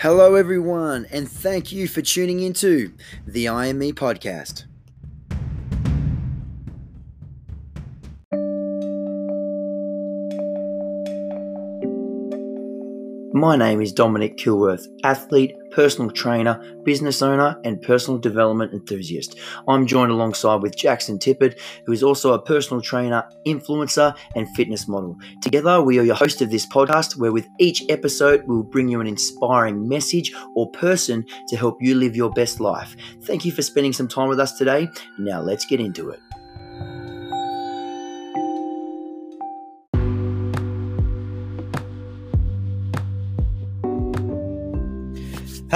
Hello, everyone, and thank you for tuning into the IME podcast. My name is Dominic Kilworth, athlete, personal trainer, business owner, and personal development enthusiast. I'm joined alongside with Jackson Tippett, who is also a personal trainer, influencer, and fitness model. Together, we are your host of this podcast, where with each episode, we'll bring you an inspiring message or person to help you live your best life. Thank you for spending some time with us today. Now, let's get into it.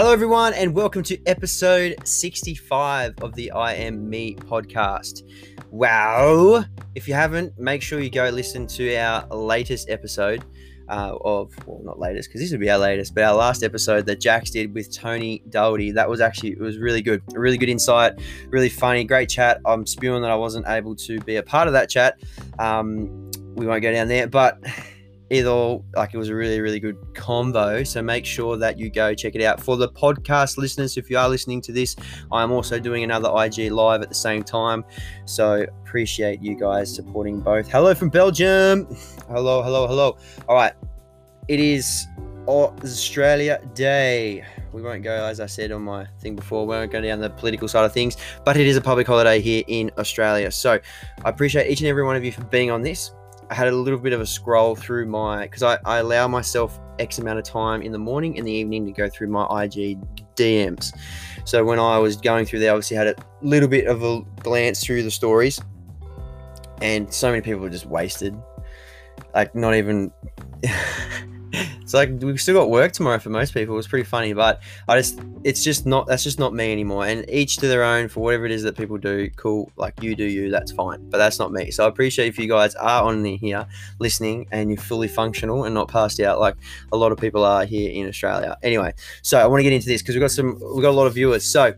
Hello, everyone, and welcome to episode 65 of the I Am Me podcast. Wow. If you haven't, make sure you go listen to our latest episode uh, of, well, not latest, because this would be our latest, but our last episode that Jax did with Tony Doherty. That was actually, it was really good. A really good insight, really funny, great chat. I'm spewing that I wasn't able to be a part of that chat. Um, we won't go down there, but either like it was a really really good combo so make sure that you go check it out. For the podcast listeners if you are listening to this i'm also doing another ig live at the same time so appreciate you guys supporting both. Hello from belgium. Hello hello hello. All right it is australia day. We won't go as i said on my thing before we won't go down the political side of things but it is a public holiday here in australia. So i appreciate each and every one of you for being on this I had a little bit of a scroll through my because I, I allow myself X amount of time in the morning and the evening to go through my IG DMs. So when I was going through there, obviously had a little bit of a glance through the stories, and so many people were just wasted. Like not even it's like we've still got work tomorrow for most people. It's pretty funny, but I just it's just not that's just not me anymore. And each to their own for whatever it is that people do. Cool, like you do you, that's fine. But that's not me. So I appreciate if you guys are on here listening and you're fully functional and not passed out like a lot of people are here in Australia. Anyway, so I want to get into this because we've got some we've got a lot of viewers. So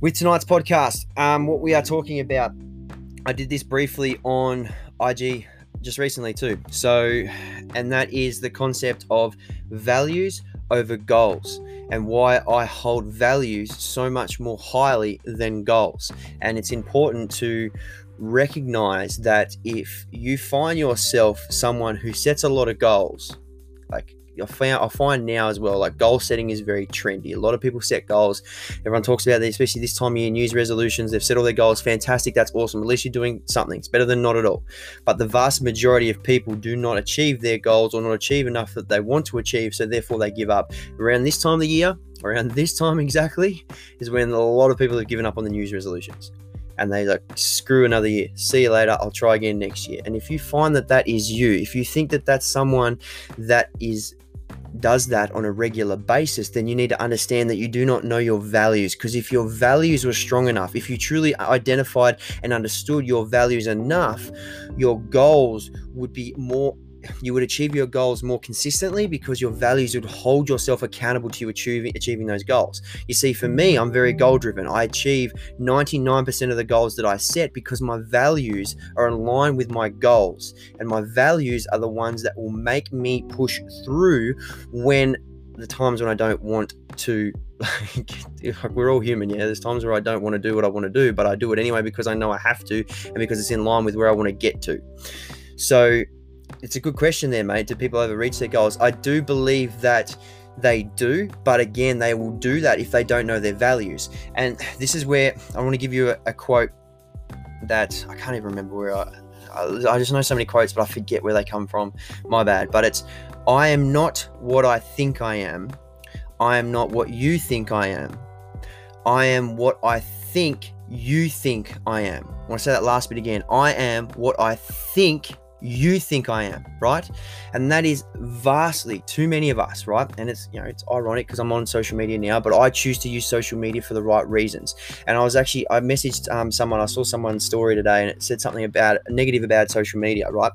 with tonight's podcast, um, what we are talking about, I did this briefly on IG just recently too. So, and that is the concept of values over goals and why I hold values so much more highly than goals. And it's important to recognize that if you find yourself someone who sets a lot of goals, like I found I find now as well, like goal setting is very trendy. A lot of people set goals. Everyone talks about this, especially this time of year, news resolutions. They've set all their goals. Fantastic. That's awesome. At least you're doing something. It's better than not at all. But the vast majority of people do not achieve their goals or not achieve enough that they want to achieve. So therefore they give up. Around this time of the year, around this time exactly, is when a lot of people have given up on the news resolutions and they like screw another year see you later i'll try again next year and if you find that that is you if you think that that's someone that is does that on a regular basis, then you need to understand that you do not know your values. Because if your values were strong enough, if you truly identified and understood your values enough, your goals would be more you would achieve your goals more consistently because your values would hold yourself accountable to you achieving achieving those goals. You see, for me, I'm very goal driven. I achieve 99% of the goals that I set because my values are in line with my goals, and my values are the ones that will make me push through when the times when I don't want to like we're all human yeah there's times where i don't want to do what i want to do but i do it anyway because i know i have to and because it's in line with where i want to get to so it's a good question there, mate. Do people ever reach their goals? I do believe that they do, but again, they will do that if they don't know their values. And this is where I want to give you a, a quote that I can't even remember where I. I just know so many quotes, but I forget where they come from. My bad. But it's I am not what I think I am. I am not what you think I am. I am what I think you think I am. I want to say that last bit again. I am what I think you think I am, right? And that is vastly too many of us, right? And it's you know it's ironic because I'm on social media now, but I choose to use social media for the right reasons. And I was actually I messaged um, someone, I saw someone's story today, and it said something about negative about social media, right?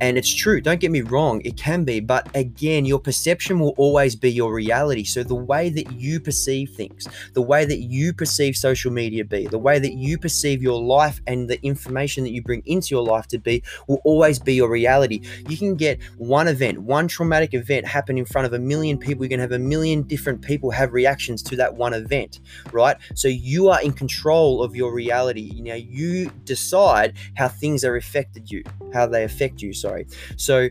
And it's true. Don't get me wrong, it can be, but again, your perception will always be your reality. So the way that you perceive things, the way that you perceive social media be, the way that you perceive your life and the information that you bring into your life to be, will always be be your reality. You can get one event, one traumatic event happen in front of a million people. You can have a million different people have reactions to that one event, right? So you are in control of your reality. Now you decide how things are affected you, how they affect you, sorry. So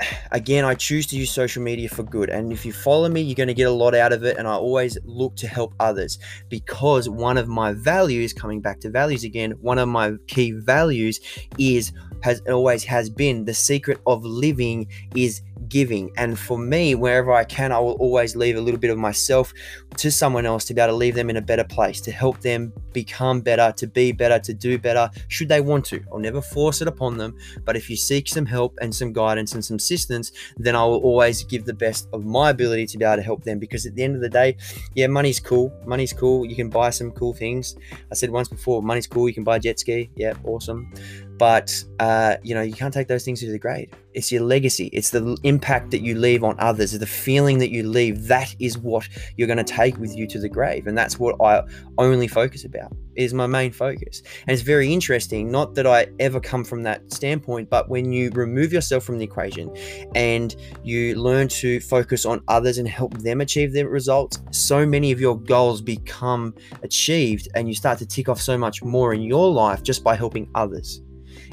again, I choose to use social media for good. And if you follow me, you're going to get a lot out of it. And I always look to help others because one of my values, coming back to values again, one of my key values is has always has been the secret of living is giving. And for me, wherever I can, I will always leave a little bit of myself to someone else to be able to leave them in a better place, to help them become better, to be better, to do better, should they want to. I'll never force it upon them. But if you seek some help and some guidance and some assistance, then I will always give the best of my ability to be able to help them. Because at the end of the day, yeah, money's cool. Money's cool. You can buy some cool things. I said once before, money's cool. You can buy jet ski. Yeah, awesome but uh, you know you can't take those things to the grave. It's your legacy. It's the impact that you leave on others. The feeling that you leave. That is what you're going to take with you to the grave. And that's what i only focus about. Is my main focus. And it's very interesting not that i ever come from that standpoint but when you remove yourself from the equation and you learn to focus on others and help them achieve their results so many of your goals become achieved and you start to tick off so much more in your life just by helping others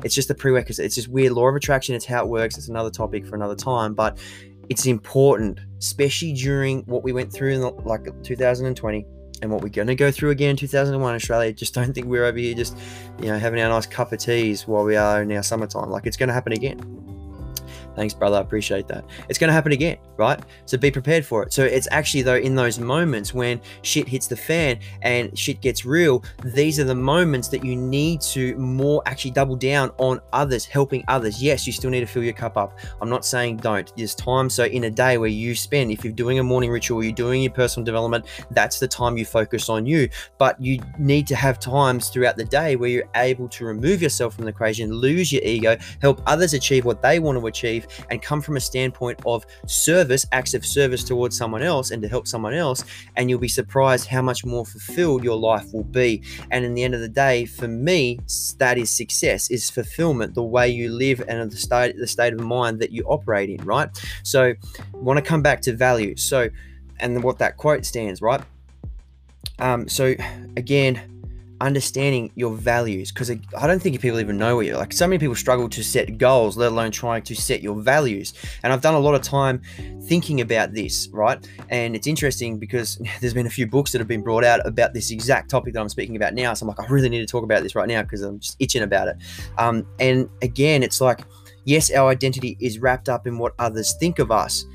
it's just a prerequisite. It's just weird law of attraction. It's how it works. It's another topic for another time, but it's important, especially during what we went through in the, like 2020 and what we're going to go through again in 2001 Australia. Just don't think we're over here just, you know, having our nice cup of teas while we are in our summertime. Like it's going to happen again. Thanks, brother. I appreciate that. It's going to happen again, right? So be prepared for it. So it's actually, though, in those moments when shit hits the fan and shit gets real, these are the moments that you need to more actually double down on others, helping others. Yes, you still need to fill your cup up. I'm not saying don't. There's time. So in a day where you spend, if you're doing a morning ritual, you're doing your personal development, that's the time you focus on you. But you need to have times throughout the day where you're able to remove yourself from the equation, lose your ego, help others achieve what they want to achieve and come from a standpoint of service, acts of service towards someone else and to help someone else. And you'll be surprised how much more fulfilled your life will be. And in the end of the day, for me, that is success, is fulfillment, the way you live and the state, the state of mind that you operate in, right? So, want to come back to value. So, and what that quote stands, right? Um, so, again, understanding your values because I don't think people even know what you're like. So many people struggle to set goals, let alone trying to set your values. And I've done a lot of time thinking about this, right? And it's interesting because there's been a few books that have been brought out about this exact topic that I'm speaking about now. So I'm like, I really need to talk about this right now because I'm just itching about it. Um, and again, it's like, yes, our identity is wrapped up in what others think of us,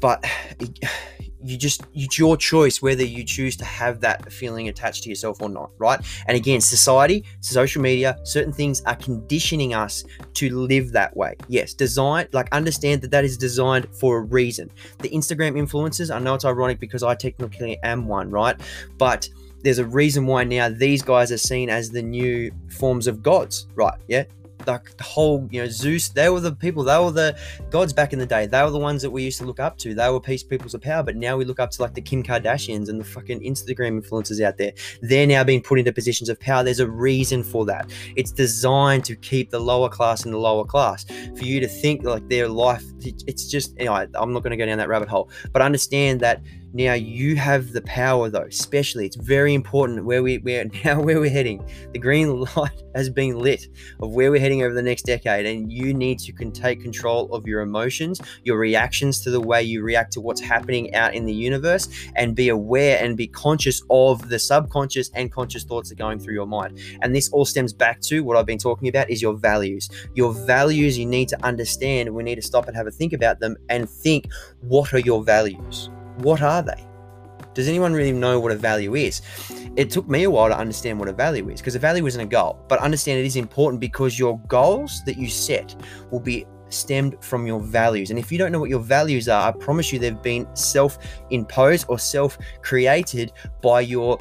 but you just it's your choice whether you choose to have that feeling attached to yourself or not right? And again society social media certain things are conditioning us to live that way. Yes design like understand that that is designed for a reason. The instagram influencers i know it's ironic because i technically am one right? But there's a reason why now these guys are seen as the new forms of gods right? Yeah the, the whole, you know, Zeus, they were the people, they were the gods back in the day. They were the ones that we used to look up to. They were peace peoples of power. But now we look up to like the Kim Kardashians and the fucking Instagram influencers out there. They're now being put into positions of power. There's a reason for that. It's designed to keep the lower class in the lower class. For you to think like their life, it's just, you know, I'm not going to go down that rabbit hole, but understand that now you have the power though, especially it's very important where we we're now where we're heading. The green light has been lit of where we're heading over the next decade, and you need to can take control of your emotions, your reactions to the way you react to what's happening out in the universe, and be aware and be conscious of the subconscious and conscious thoughts that are going through your mind. And this all stems back to what I've been talking about is your values. Your values you need to understand. We need to stop and have a think about them and think what are your values? What are they? Does anyone really know what a value is? It took me a while to understand what a value is because a value isn't a goal, but understand it is important because your goals that you set will be stemmed from your values. And if you don't know what your values are, I promise you they've been self imposed or self created by your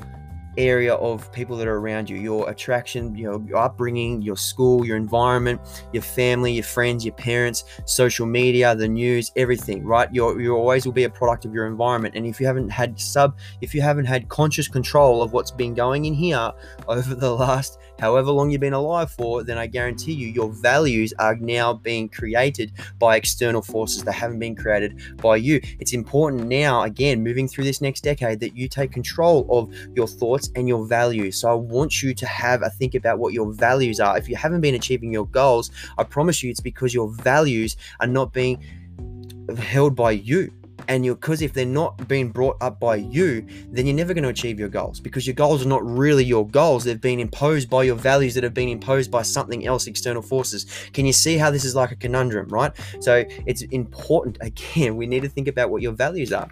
area of people that are around you. Your attraction you know your upbringing your school your environment your family your friends your parents social media the news everything right? You're, you always will be a product of your environment. And if you haven't had sub if you haven't had conscious control of what's been going in here over the last however long you've been alive for, then I guarantee you your values are now being created by external forces that haven't been created by you. It's important now, again, moving through this next decade, that you take control of your thoughts and your values. So I want you to have a think about what your values are. If you haven't been achieving your goals, I promise you it's because your values are not being held by you and you because if they're not being brought up by you then you're never going to achieve your goals because your goals are not really your goals. They've been imposed by your values that have been imposed by something else external forces. Can you see how this is like a conundrum right? So it's important again we need to think about what your values are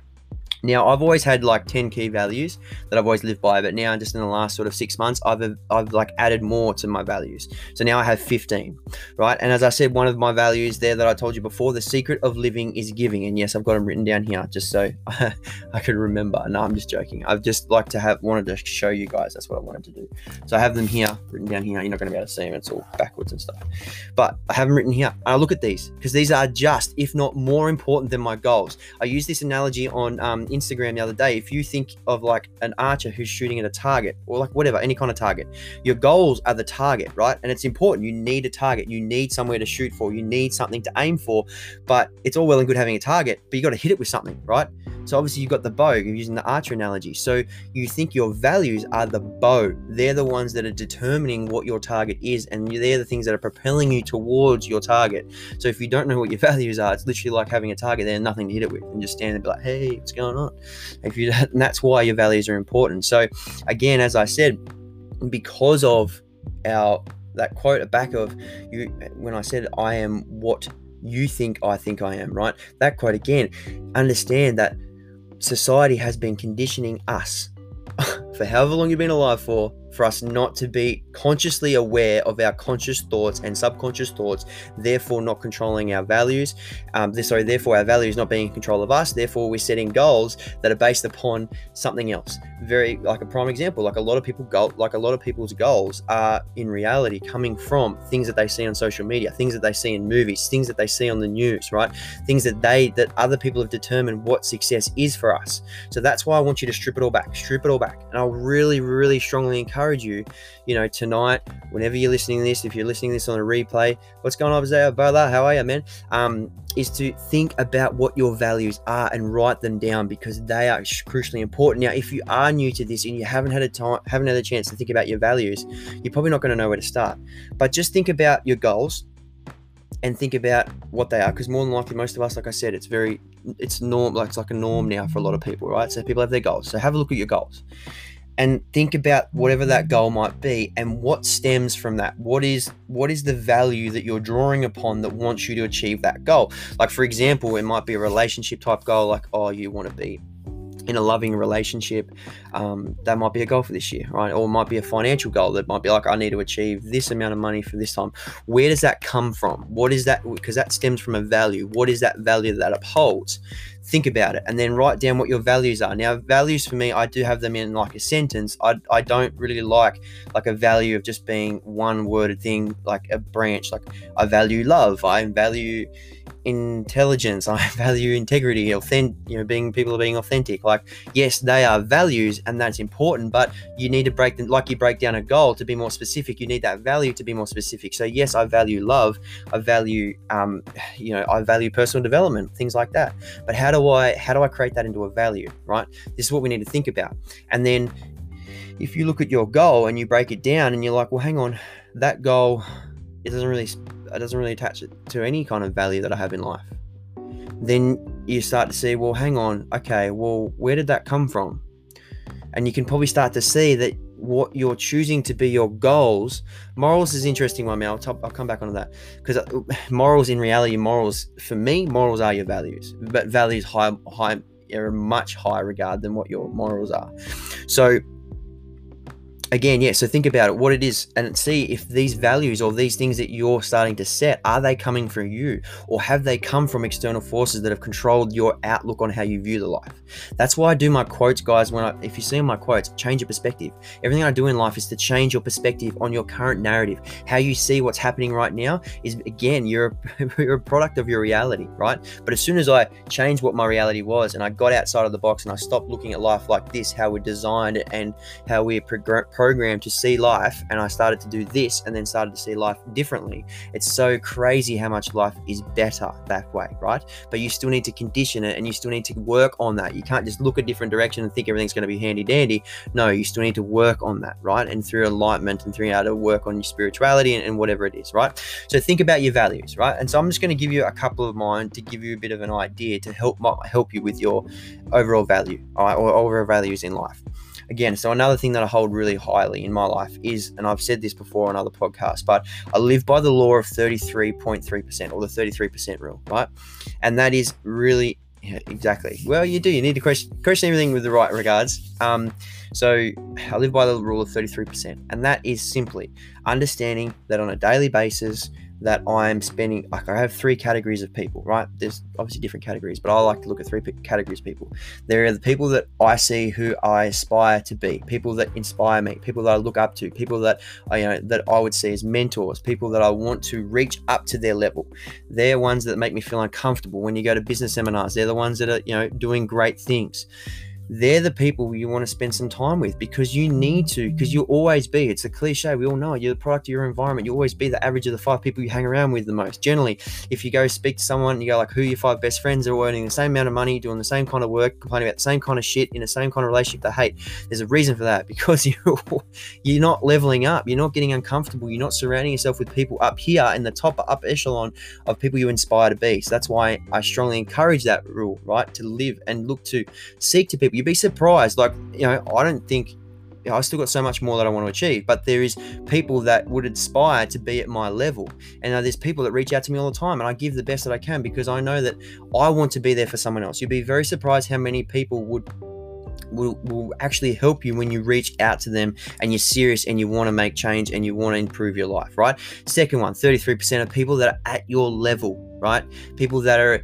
now, I've always had like 10 key values that I've always lived by, but now just in the last sort of six months, I've, I've like added more to my values. So now I have 15, right? And as I said, one of my values there that I told you before, the secret of living is giving. And yes, I've got them written down here just so I could remember. No, I'm just joking. I've just like to have wanted to show you guys. That's what I wanted to do. So I have them here written down here. You're not going to be able to see them. It's all backwards and stuff. But I have them written here. I look at these because these are just, if not more important than my goals. I use this analogy on um, Instagram the other day. If you think of like an archer who's shooting at a target or like whatever, any kind of target, your goals are the target, right? And it's important. You need a target. You need somewhere to shoot for. You need something to aim for. But it's all well and good having a target, but you got to hit it with something, right? So obviously you've got the bow, you're using the archer analogy. So you think your values are the bow. They're the ones that are determining what your target is, and they're the things that are propelling you towards your target. So if you don't know what your values are, it's literally like having a target there and nothing to hit it with, and just stand there and be like, hey, what's going on? If you and that's why your values are important. So again, as I said, because of our that quote back of you when I said I am what you think I think I am, right? That quote again, understand that society has been conditioning us for however long you've been alive for for us not to be consciously aware of our conscious thoughts and subconscious thoughts, therefore not controlling our values. Um, sorry, therefore our values not being in control of us. Therefore, we're setting goals that are based upon something else. Very like a prime example, like a lot of people go, like a lot of people's goals are in reality coming from things that they see on social media, things that they see in movies, things that they see on the news, right? Things that they that other people have determined what success is for us. So that's why I want you to strip it all back, strip it all back, and I'll really, really strongly encourage you, you know, tonight, whenever you're listening to this, if you're listening to this on a replay, what's going on, Isaiah, brother? How are you, man? Um, is to think about what your values are and write them down because they are crucially important. Now, if you are new to this and you haven't had a time, haven't had a chance to think about your values, you're probably not going to know where to start. But just think about your goals and think about what they are because more than likely most of us like i said it's very it's norm like it's like a norm now for a lot of people right so people have their goals so have a look at your goals and think about whatever that goal might be and what stems from that what is what is the value that you're drawing upon that wants you to achieve that goal like for example it might be a relationship type goal like oh you want to be in a loving relationship, um, that might be a goal for this year, right? Or it might be a financial goal that might be like, I need to achieve this amount of money for this time. Where does that come from? What is that? Because that stems from a value. What is that value that upholds? Think about it and then write down what your values are. Now values for me i do have them in like a sentence. I, I don't really like like a value of just being one worded thing like a branch. Like i value love. I value intelligence. I value integrity authentic you know being people are being authentic. Like yes they are values and that's important but you need to break them like you break down a goal to be more specific you need that value to be more specific. So yes i value love. I value um you know i value personal development things like that. But how do i how do i create that into a value right this is what we need to think about and then if you look at your goal and you break it down and you're like well hang on that goal it doesn't really it doesn't really attach it to any kind of value that I have in life. Then you start to see, well, hang on, okay, well, where did that come from? And you can probably start to see that what you're choosing to be your goals. Morals is interesting one, man. I'll, top, I'll come back onto that because uh, morals, in reality, morals for me, morals are your values, but values high, high, are a much higher regard than what your morals are. So again, yeah, so think about it, what it is, and see if these values or these things that you're starting to set are they coming from you or have they come from external forces that have controlled your outlook on how you view the life? That's why I do my quotes, guys. When I, if you see my quotes, change your perspective. Everything I do in life is to change your perspective on your current narrative. How you see what's happening right now is, again, you're a, you're a product of your reality, right? But as soon as I changed what my reality was and I got outside of the box and I stopped looking at life like this, how we're designed and how we're progressing programmed to see life and I started to do this and then started to see life differently. It's so crazy how much life is better that way, right? But you still need to condition it and you still need to work on that. You can't just look a different direction and think everything's going to be handy dandy. No, you still need to work on that, right? And through enlightenment and through how to work on your spirituality and, and whatever it is, right? So think about your values, right? And so I'm just going to give you a couple of mine to give you a bit of an idea to help help you with your overall value, all right, or overall values in life again, so another thing that I hold really highly in my life is, and I've said this before on other podcasts, but I live by the law of 33.3% or the 33% rule, right? And that is really yeah, exactly. Well, you do. You need to question, question everything with the right regards. Um, so I live by the rule of 33%, and that is simply understanding that on a daily basis, that I'm spending like I have three categories of people, right? There's obviously different categories, but I like to look at three categories of people. There are the people that I see who I aspire to be, people that inspire me, people that I look up to, people that I you know that I would see as mentors, people that I want to reach up to their level. They're ones that make me feel uncomfortable when you go to business seminars. They're the ones that are, you know, doing great things they're the people you want to spend some time with because you need to, because you'll always be, it's a cliche, we all know, you're the product of your environment. You always be the average of the five people you hang around with the most. Generally, if you go speak to someone, you go like, who are your five best friends are earning the same amount of money, doing the same kind of work, complaining about the same kind of shit in the same kind of relationship they hate. There's a reason for that because you're, you're not leveling up, you're not getting uncomfortable, you're not surrounding yourself with people up here in the top up echelon of people you inspire to be. So that's why I strongly encourage that rule, right? To live and look to seek to people. You'd be surprised. Like, you know, I don't think you know, I still got so much more that I want to achieve, but there is people that would aspire to be at my level. And uh, there's people that reach out to me all the time, and I give the best that I can because I know that I want to be there for someone else. You'd be very surprised how many people would will, will actually help you when you reach out to them and you're serious and you want to make change and you want to improve your life, right? Second one, 33% of people that are at your level, right? People that are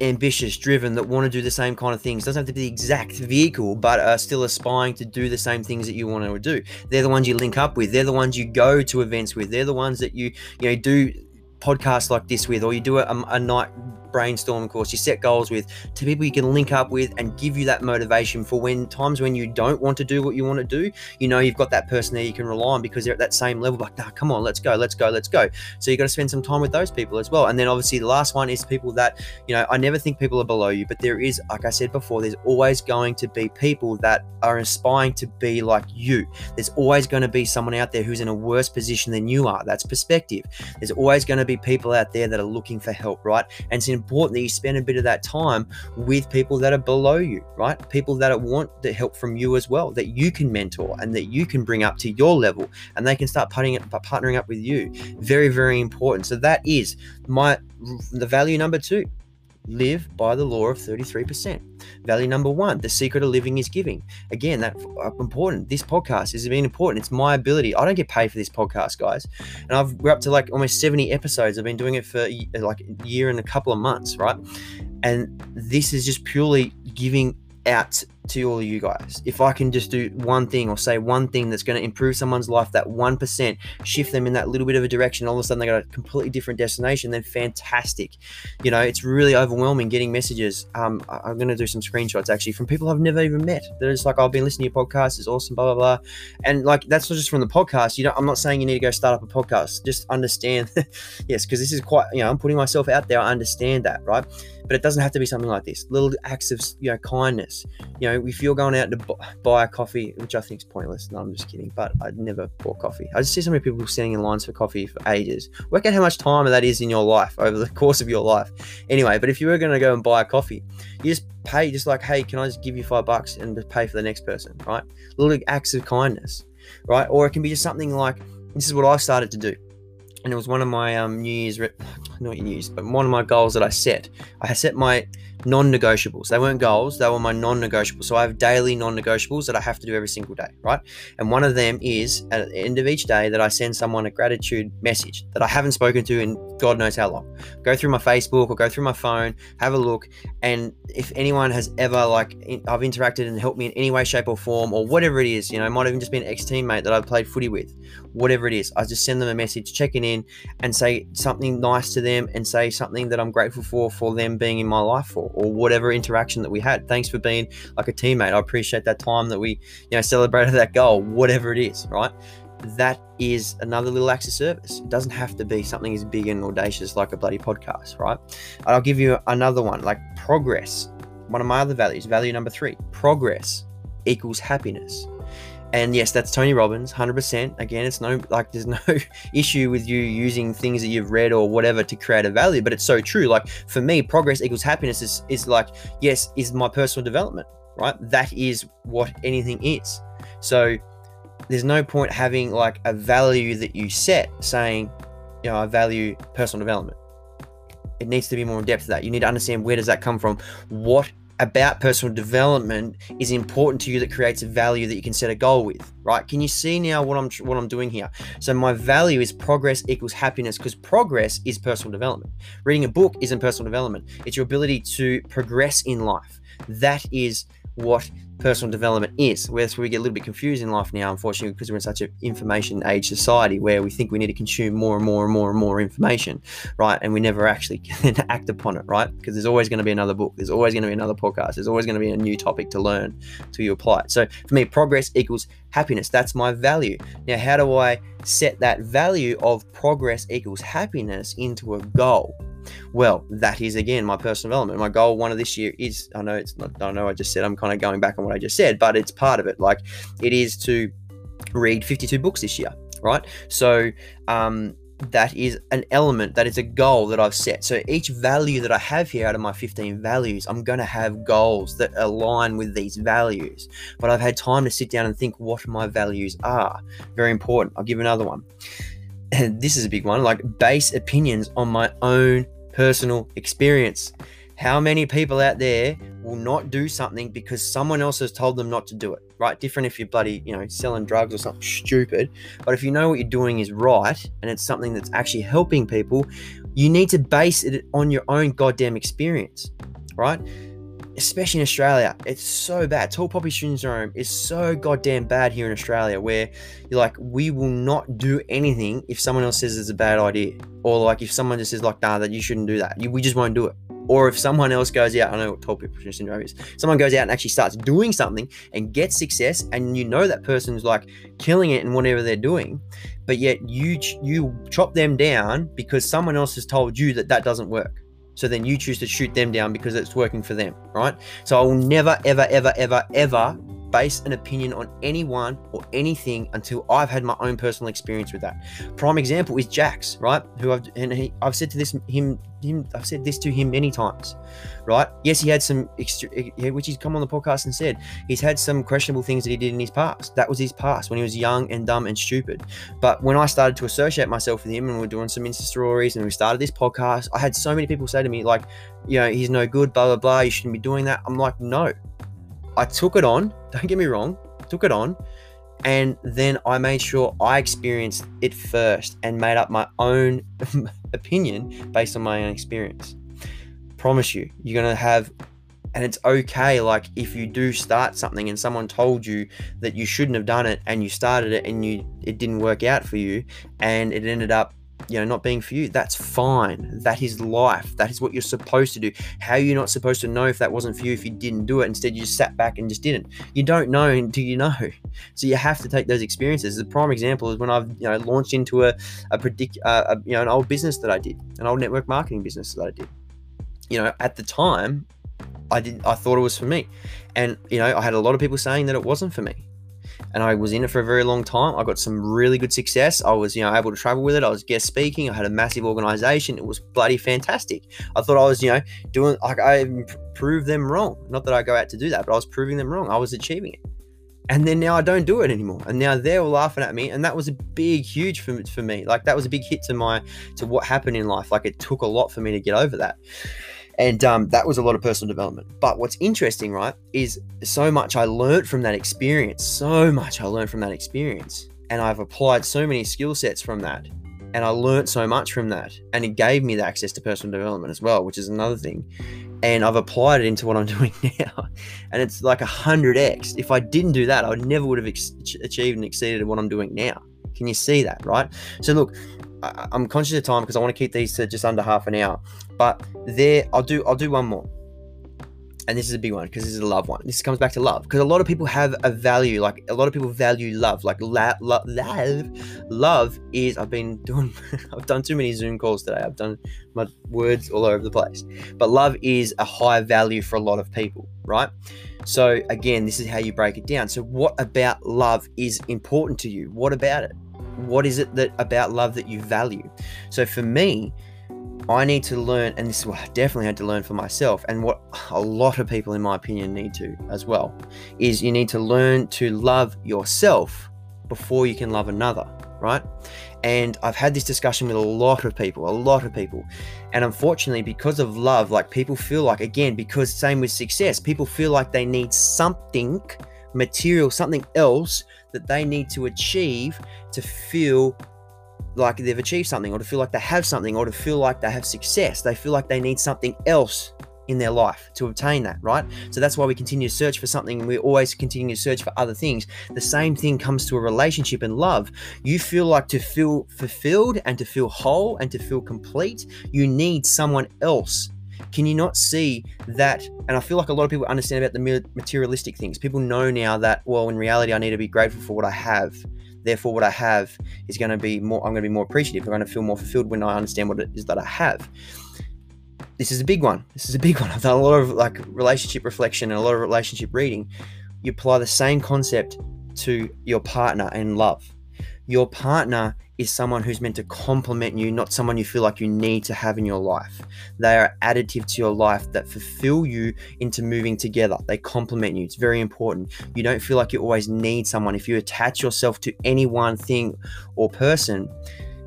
ambitious, driven, that want to do the same kind of things. Doesn't have to be the exact vehicle, but are still aspiring to do the same things that you want to do. They're the ones you link up with. They're the ones you go to events with. They're the ones that you you know do podcasts like this with, or you do a, a night brainstorm of course, you set goals with, to people you can link up with and give you that motivation for when times when you don't want to do what you want to do, you know, you've got that person there you can rely on because they're at that same level. Like, nah, come on, let's go, let's go, let's go. So you got to spend some time with those people as well. And then obviously the last one is people that, you know, I never think people are below you, but there is, like I said before, there's always going to be people that are aspiring to be like you. There's always going to be someone out there who's in a worse position than you are. That's perspective. There's always going to be people out there that are looking for help, right? And it's important that you spend a bit of that time with people that are below you, right? People that want the help from you as well, that you can mentor and that you can bring up to your level and they can start putting it partnering up with you. Very, very important. So that is my the value number two live by the law of 33%. Value number one, the secret of living is giving. Again, that's uh, important. This podcast is been important. It's my ability. I don't get paid for this podcast, guys. And I've we're up to like almost 70 episodes. I've been doing it for like a year and a couple of months, right? And this is just purely giving out to all of you guys. If I can just do one thing or say one thing that's going to improve someone's life, that 1%, shift them in that little bit of a direction, all of a sudden they got a completely different destination, then fantastic. You know, it's really overwhelming getting messages. Um, I'm going to do some screenshots actually from people I've never even met. They're just like, I've been listening to your podcast, it's awesome, blah, blah, blah. And like, that's not just from the podcast. You know, I'm not saying you need to go start up a podcast. Just understand, yes, because this is quite, you know, I'm putting myself out there. I understand that, right? But it doesn't have to be something like this. Little acts of, you know, kindness, you know, if you're going out to buy a coffee, which I think is pointless, no, I'm just kidding, but I'd never bought coffee. I just see so many people standing in lines for coffee for ages. Work out how much time that is in your life over the course of your life. Anyway, but if you were going to go and buy a coffee, you just pay, just like, hey, can I just give you five bucks and just pay for the next person, right? Little acts of kindness, right? Or it can be just something like, this is what I started to do and it was one of my um, New Year's, re- not New Year's, but one of my goals that I set. I set my non-negotiables. They weren't goals; they were my non-negotiables. So I have daily non-negotiables that I have to do every single day, right? And one of them is at the end of each day that I send someone a gratitude message that I haven't spoken to in God knows how long. Go through my Facebook or go through my phone, have a look, and if anyone has ever like I've interacted and helped me in any way, shape, or form, or whatever it is, you know, it might even just be an ex-teammate that I've played footy with, whatever it is, I just send them a message, checking in, and say something nice to them and say something that I'm grateful for for them being in my life for, or whatever interaction that we had. Thanks for being like a teammate. I appreciate that time that we, you know, celebrated that goal, whatever it is, right? That is another little acts of service. It doesn't have to be something as big and audacious like a bloody podcast, right? I'll give you another one, like progress. One of my other values, value number three, progress equals happiness. And yes, that's Tony Robbins, 100%. Again, it's no, like, there's no issue with you using things that you've read or whatever to create a value, but it's so true. Like, for me, progress equals happiness is, is like, yes, is my personal development, right? That is what anything is. So, there's no point having like a value that you set saying, you know, I value personal development. It needs to be more in depth to that. You need to understand where does that come from? What about personal development is important to you that creates a value that you can set a goal with right? Can you see now what i'm what i'm doing here? So my value is progress equals happiness because progress is personal development. Reading a book isn't personal development. It's your ability to progress in life. That is what personal development is. Where we get a little bit confused in life now, unfortunately, because we're in such an information age society where we think we need to consume more and more and more and more information, right? And we never actually can act upon it, right? Because there's always going to be another book, there's always going to be another podcast, there's always going to be a new topic to learn to you apply. So for me, progress equals happiness. That's my value. Now, how do I set that value of progress equals happiness into a goal? Well, that is again my personal development. My goal one of this year is I know it's not I know I just said I'm kind of going back on what I just said, but it's part of it. Like it is to read 52 books this year, right? So um that is an element that is a goal that I've set. So each value that I have here out of my 15 values, I'm going to have goals that align with these values. But I've had time to sit down and think what my values are. Very important. I'll give another one. And this is a big one like base opinions on my own personal experience. How many people out there will not do something because someone else has told them not to do it, right? Different if you're bloody, you know, selling drugs or something stupid. But if you know what you're doing is right and it's something that's actually helping people, you need to base it on your own goddamn experience, right? Especially in Australia, it's so bad. Tall poppy syndrome is so goddamn bad here in Australia, where you're like, we will not do anything if someone else says it's a bad idea, or like if someone just says like, nah, that you shouldn't do that. You, we just won't do it. Or if someone else goes out, I know what tall poppy syndrome is. Someone goes out and actually starts doing something and gets success, and you know that person's like killing it in whatever they're doing, but yet you you chop them down because someone else has told you that that doesn't work so then you choose to shoot them down because it's working for them, right? So I will never, ever, ever, ever, ever base an opinion on anyone or anything until I've had my own personal experience with that. Prime example is Jax, right? Who I've and he, I've said to this him him I've said this to him many times, right? Yes, he had some which he's come on the podcast and said he's had some questionable things that he did in his past. That was his past when he was young and dumb and stupid. But when I started to associate myself with him and we're doing some Insta stories and we started this podcast, I had so many people say to me like, you know, he's no good, blah blah blah. You shouldn't be doing that. I'm like, no, I took it on. Don't get me wrong, took it on, and then I made sure I experienced it first and made up my own opinion based on my own experience. Promise you, you're gonna have, and it's okay. Like if you do start something and someone told you that you shouldn't have done it, and you started it and you it didn't work out for you, and it ended up you know not being for you that's fine. That is life. That is what you're supposed to do. How are you not supposed to know if that wasn't for you if you didn't do it? Instead you just sat back and just didn't. You don't know until you know. So you have to take those experiences. The prime example is when i've you know launched into a, a predict uh, a, you know an old business that i did an old network marketing business that i did. You know at the time i did i thought it was for me. And you know i had a lot of people saying that it wasn't for me and I was in it for a very long time. I got some really good success. I was, you know, able to travel with it. I was guest speaking. I had a massive organization. It was bloody fantastic. I thought I was, you know, doing like I proved them wrong. Not that I go out to do that, but I was proving them wrong. I was achieving it. And then now I don't do it anymore. And now they're all laughing at me. And that was a big, huge for, for me. Like that was a big hit to my to what happened in life. Like it took a lot for me to get over that. And um, that was a lot of personal development. But what's interesting, right, is so much I learned from that experience. So much I learned from that experience. And I've applied so many skill sets from that. And I learned so much from that. And it gave me the access to personal development as well, which is another thing. And I've applied it into what I'm doing now. And it's like a 100x. If I didn't do that, I never would have ex- achieved and exceeded what I'm doing now Can you see that, right? So look, I, I'm conscious of time because I want to keep these to just under half an hour. But there, I'll do I'll do one more and this is a big one because this is a love one. This comes back to love because a lot of people have a value, like a lot of people value love, like la- la- love. Love is I've been doing, I've done too many Zoom calls today. I've done my words all over the place, but love is a high value for a lot of people, right? So again, this is how you break it down. So what about love is important to you? What about it? What is it that about love that you value? So for me, I need to learn, and this is what I definitely had to learn for myself, and what a lot of people, in my opinion, need to as well, is you need to learn to love yourself before you can love another, right? And I've had this discussion with a lot of people, a lot of people. And unfortunately, because of love, like people feel like, again, because same with success, people feel like they need something material, something else that they need to achieve to feel like they've achieved something or to feel like they have something or to feel like they have success. They feel like they need something else in their life to obtain that, right? So that's why we continue to search for something and we always continue to search for other things. The same thing comes to a relationship and love. You feel like to feel fulfilled and to feel whole and to feel complete, you need someone else. Can you not see that? And I feel like a lot of people understand about the materialistic things. People know now that, well, in reality, I need to be grateful for what I have. Therefore, what I have is going to be more, I'm going to be more appreciative. I'm going to feel more fulfilled when I understand what it is that I have. This is a big one. This is a big one. I've done a lot of like relationship reflection and a lot of relationship reading. You apply the same concept to your partner and love. Your partner is someone who's meant to complement you, not someone you feel like you need to have in your life. They are additive to your life that fulfill you into moving together. They complement you. It's very important. You don't feel like you always need someone. If you attach yourself to any one thing or person,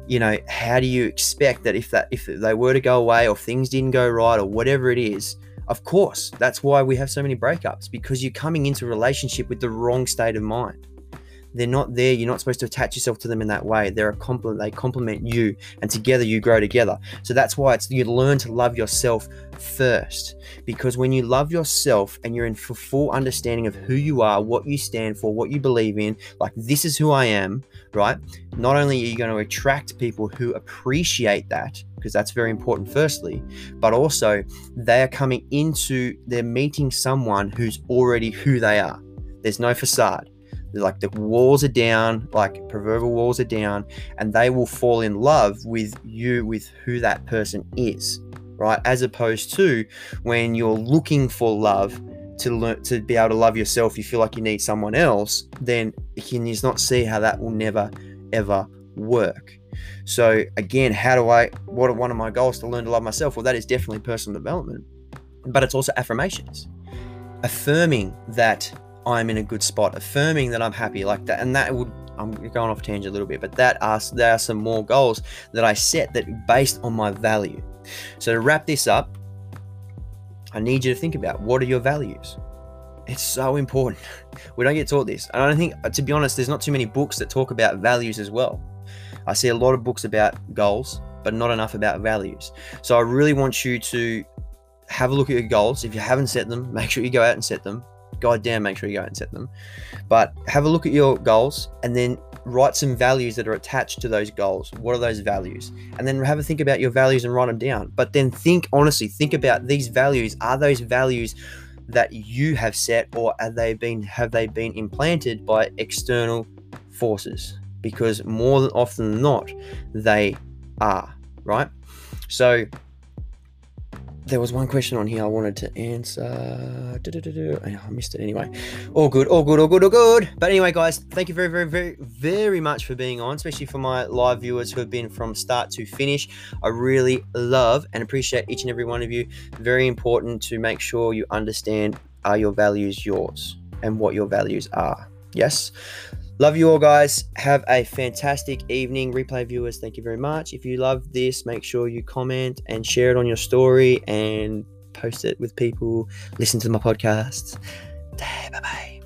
you know, how do you expect that if that if they were to go away or things didn't go right or whatever it is, of course, that's why we have so many breakups because you're coming into a relationship with the wrong state of mind. They're not there. You're not supposed to attach yourself to them in that way. They're a compliment. They complement you, and together you grow together. So that's why it's you learn to love yourself first. Because when you love yourself and you're in full understanding of who you are, what you stand for, what you believe in, like this is who I am, right? Not only are you going to attract people who appreciate that, because that's very important, firstly, but also they are coming into, they're meeting someone who's already who they are. There's no facade like the walls are down like proverbial walls are down and they will fall in love with you with who that person is right? As opposed to when you're looking for love to learn to be able to love yourself you feel like you need someone else then you can just not see how that will never ever work. So again how do i what are one of my goals to learn to love myself? Well that is definitely personal development but it's also affirmations. Affirming that I'm in a good spot, affirming that I'm happy like that. And that would, I'm going off tangent a little bit, but that are, there are some more goals that I set that based on my value. So to wrap this up, I need you to think about what are your values? It's so important. We don't get taught this. And I don't think, uh, to be honest, there's not too many books that talk about values as well. I see a lot of books about goals, but not enough about values. So I really want you to have a look at your goals. If you haven't set them, make sure you go out and set them goddamn, make sure you go and set them. But have a look at your goals and then write some values that are attached to those goals. What are those values? And then have a think about your values and write them down. But then think honestly, think about these values. Are those values that you have set or have they been have they been implanted by external forces? Because more often than not, they are, right? So there was one question on here I wanted to answer. I missed it anyway. All good, all good, all good, all good. But anyway, guys, thank you very, very, very, very much for being on, especially for my live viewers who have been from start to finish. I really love and appreciate each and every one of you. Very important to make sure you understand are your values yours and what your values are. Yes. Love you all, guys. Have a fantastic evening. Replay viewers, thank you very much. If you love this, make sure you comment and share it on your story and post it with people. Listen to my podcasts. Bye bye.